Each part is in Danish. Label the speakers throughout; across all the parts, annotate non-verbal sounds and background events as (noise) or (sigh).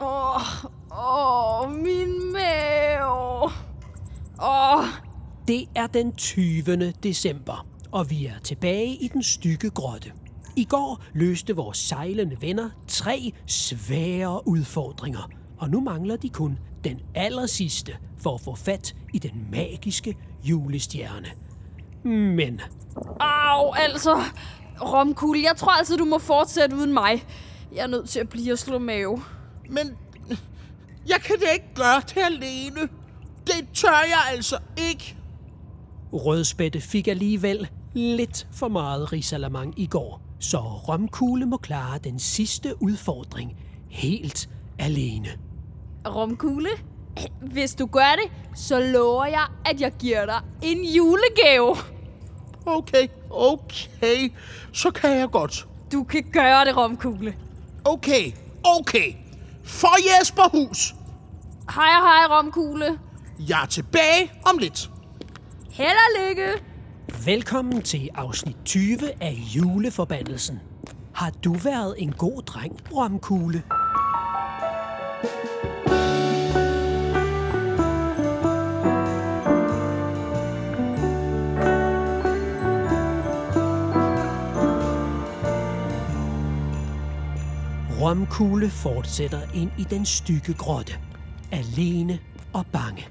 Speaker 1: Åh, åh, min mave. Åh,
Speaker 2: Det er den 20. december, og vi er tilbage i den stykke grotte. I går løste vores sejlende venner tre svære udfordringer, og nu mangler de kun den aller sidste for at få fat i den magiske julestjerne. Men
Speaker 1: au, altså. Romkugle, jeg tror altså, du må fortsætte uden mig. Jeg er nødt til at blive og slå mave.
Speaker 3: Men jeg kan da ikke gøre det alene. Det tør jeg altså ikke.
Speaker 2: Rødspætte fik alligevel lidt for meget risalamang i går, så Romkugle må klare den sidste udfordring helt alene.
Speaker 1: Romkugle, hvis du gør det, så lover jeg, at jeg giver dig en julegave.
Speaker 3: Okay, okay. Så kan jeg godt.
Speaker 1: Du kan gøre det, Romkugle.
Speaker 3: Okay, okay. For Jesperhus.
Speaker 1: Hej og hej, Romkugle.
Speaker 3: Jeg er tilbage om lidt.
Speaker 1: Held og lykke.
Speaker 2: Velkommen til afsnit 20 af Juleforbandelsen. Har du været en god dreng, Romkugle? Romkugle fortsætter ind i den stykke grotte. Alene og bange.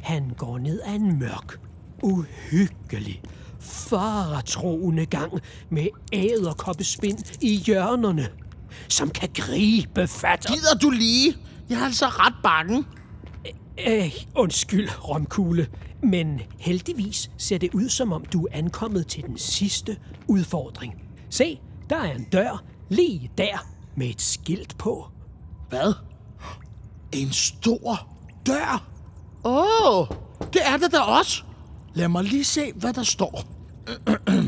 Speaker 2: Han går ned ad en mørk, uhyggelig, faretroende gang med æderkoppespind i hjørnerne, som kan gribe fat.
Speaker 3: Gider du lige? Jeg er altså ret bange.
Speaker 2: Øh, undskyld, Romkugle, men heldigvis ser det ud, som om du er ankommet til den sidste udfordring. Se, der er en dør lige der med et skilt på.
Speaker 3: Hvad? En stor dør? Åh, oh, det er det da også. Lad mig lige se, hvad der står.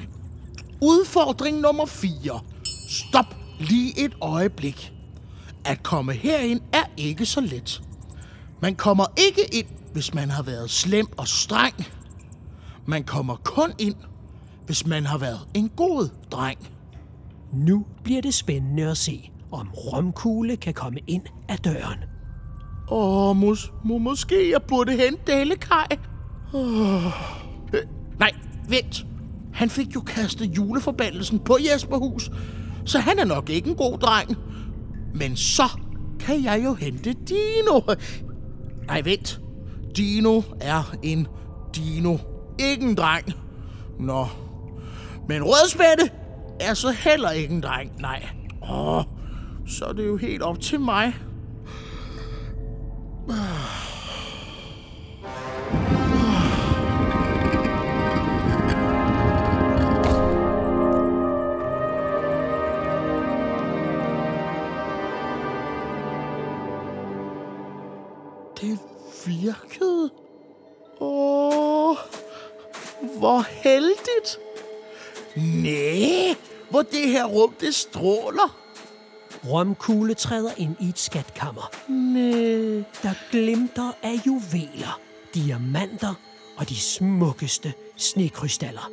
Speaker 3: (clears throat) Udfordring nummer 4. Stop lige et øjeblik. At komme herind er ikke så let. Man kommer ikke ind, hvis man har været slem og streng. Man kommer kun ind, hvis man har været en god dreng.
Speaker 2: Nu bliver det spændende at se, om Romkugle kan komme ind ad døren.
Speaker 3: Åh, mås- må, måske jeg burde hente Dalekaj. Oh. Øh, nej, vent. Han fik jo kastet juleforbandelsen på Jesperhus, så han er nok ikke en god dreng. Men så kan jeg jo hente Dino. Nej, vent. Dino er en dino. Ikke en dreng. Nå. Men Rødspætte er så heller ikke en dreng. Nej. Åh, så er det jo helt op til mig. Det virkede. Åh, hvor heldigt. Næh, hvor det her rum, det stråler.
Speaker 2: Romkugle træder ind i et skatkammer,
Speaker 3: Næh.
Speaker 2: der glimter af juveler, diamanter og de smukkeste snekrystaller.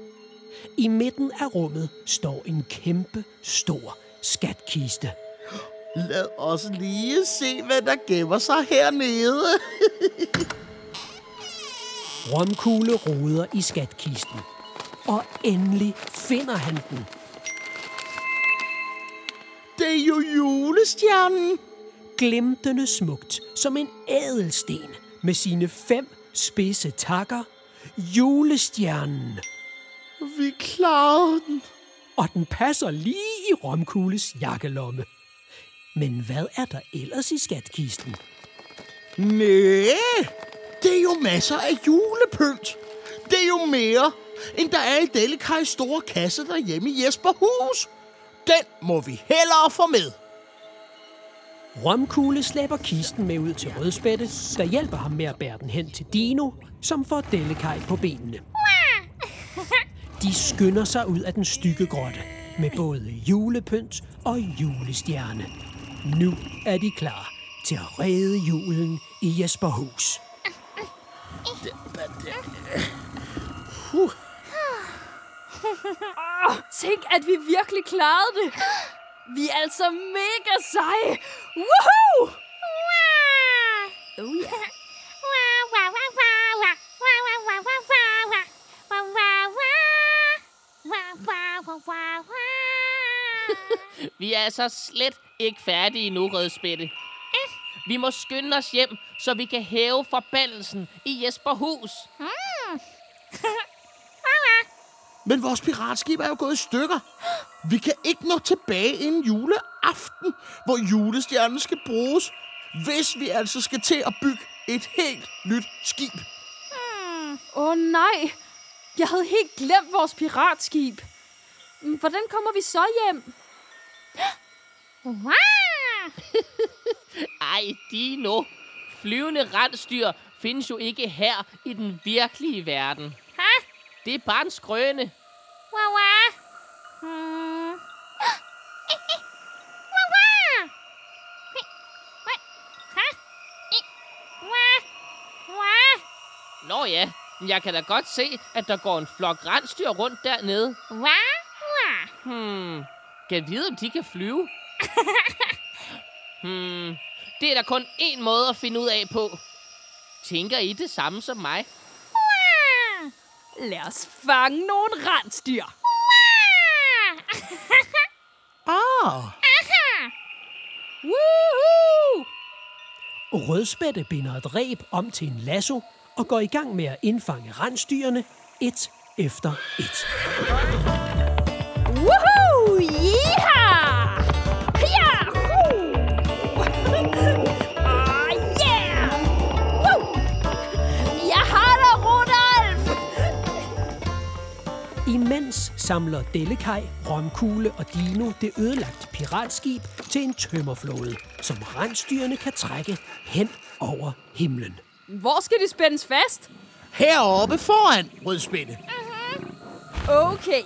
Speaker 2: I midten af rummet står en kæmpe stor skatkiste.
Speaker 3: Lad os lige se, hvad der gemmer sig hernede.
Speaker 2: Romkugle roder i skatkisten. Og endelig finder han den.
Speaker 3: Er jo julestjernen.
Speaker 2: Glimtende smukt som en ædelsten med sine fem spidse takker. Julestjernen.
Speaker 3: Vi klarede den.
Speaker 2: Og den passer lige i Romkugles jakkelomme. Men hvad er der ellers i skatkisten?
Speaker 3: Næh, det er jo masser af julepynt. Det er jo mere, end der er i Delikajs store kasse derhjemme i Jesperhus. Den må vi hellere få med.
Speaker 2: Romkugle slæber kisten med ud til Rødspætte, der hjælper ham med at bære den hen til Dino, som får Dellekaj på benene. De skynder sig ud af den stykke grotte med både julepynt og julestjerne. Nu er de klar til at redde julen i Jesperhus. (laughs) (laughs)
Speaker 1: Tænk, at vi virkelig klarede det. Vi er altså mega seje. Woohoo! Wow. Oh yeah. (laughs)
Speaker 4: Vi er altså slet ikke færdige nu, Rødspætte. Eh? Vi må skynde os hjem, så vi kan hæve forbandelsen i Jesperhus. Hmm?
Speaker 3: Men vores piratskib er jo gået i stykker. Vi kan ikke nå tilbage inden juleaften, hvor julestjernen skal bruges, hvis vi altså skal til at bygge et helt nyt skib.
Speaker 1: Åh oh, nej, jeg havde helt glemt vores piratskib. Mm, Hvordan kommer vi så hjem? (gasps) (laughs)
Speaker 4: Ej, Dino. Flyvende rensdyr findes jo ikke her i den virkelige verden. Det er bare en skrøne. Nå ja, men jeg kan da godt se, at der går en flok rensdyr rundt dernede. Hmm, kan vide, om de kan flyve? (laughs) hmm, det er der kun én måde at finde ud af på. Tænker I det samme som mig?
Speaker 1: Lad os fange nogle rensdyr.
Speaker 3: Ah,
Speaker 1: Woohoo!
Speaker 2: Rødspætte binder et reb om til en lasso og går i gang med at indfange rensdyrene et efter et.
Speaker 1: Woohoo! Yeehaw! Yahoo! Ah, yeah! Woo! Jeg har dig, Rudolf!
Speaker 2: Imens samler Dellekaj, Romkugle og Dino det ødelagte piratskib til en tømmerflåde, som rensdyrene kan trække hen over himlen.
Speaker 1: Hvor skal de spændes fast?
Speaker 3: heroppe foran, Rødspætte.
Speaker 1: Okay,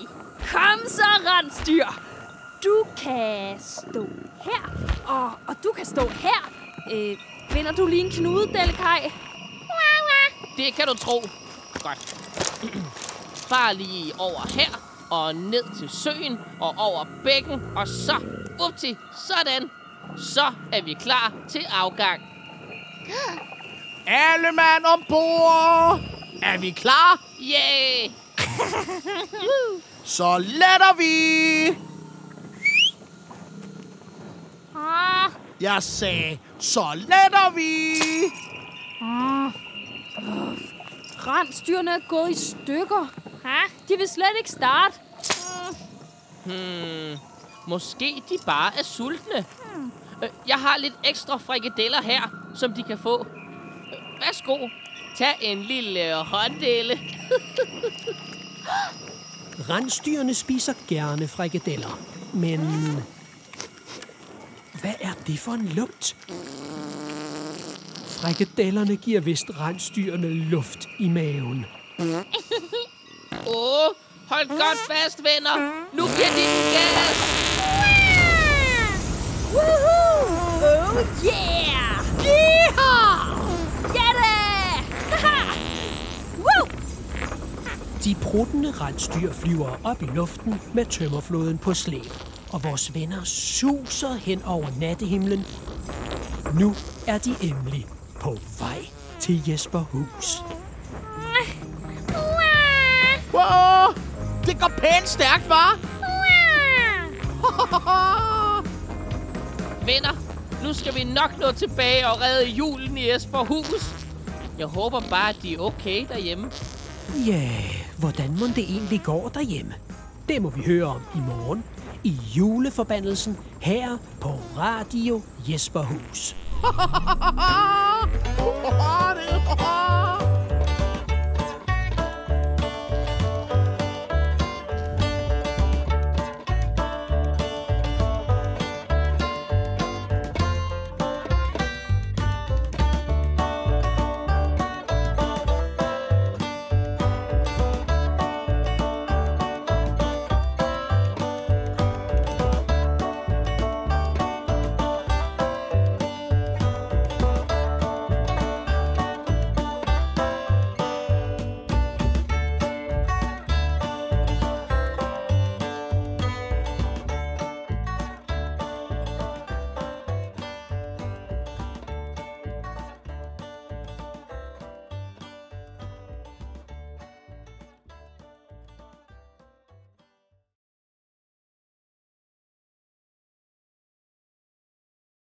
Speaker 1: kom så, rensdyr. Du kan stå her, og, og du kan stå her. Øh, finder du lige en knude, Delkaj?
Speaker 4: Det kan du tro. Godt. Bare lige over her, og ned til søen, og over bækken, og så up til sådan. Så er vi klar til afgang.
Speaker 3: Alle mand ombord! Er vi klar?
Speaker 4: Yeah! (laughs)
Speaker 3: Så letter vi! Jeg sagde, så letter vi!
Speaker 1: Rensdyrene er gået i stykker. De vil slet ikke starte.
Speaker 4: Hmm, måske de bare er sultne. Øh, Jeg har lidt ekstra frikadeller her, som de kan få. Værsgo. Tag en lille hånddele. (laughs)
Speaker 2: Rensdyrene spiser gerne frikadeller, men... Hvad er det for en lugt? Frikadellerne giver vist rensdyrene luft i maven. (laughs)
Speaker 4: Åh, oh, hold godt fast, venner. Nu giver de den gas.
Speaker 1: Woohoo! Oh yeah! Yeehaw! Get it! Haha! Woo!
Speaker 2: De pruttende rensdyr flyver op i luften med tømmerflåden på slæb, og vores venner suser hen over nattehimlen. Nu er de endelig på vej til Jesperhus.
Speaker 3: Wow, det går pænt stærkt, var?
Speaker 4: Venner, nu skal vi nok nå tilbage og redde julen i Esberhus. Jeg håber bare, at de er okay derhjemme.
Speaker 2: Ja, hvordan må det egentlig går derhjemme? Det må vi høre om i morgen i juleforbandelsen her på Radio Jesperhus. (laughs)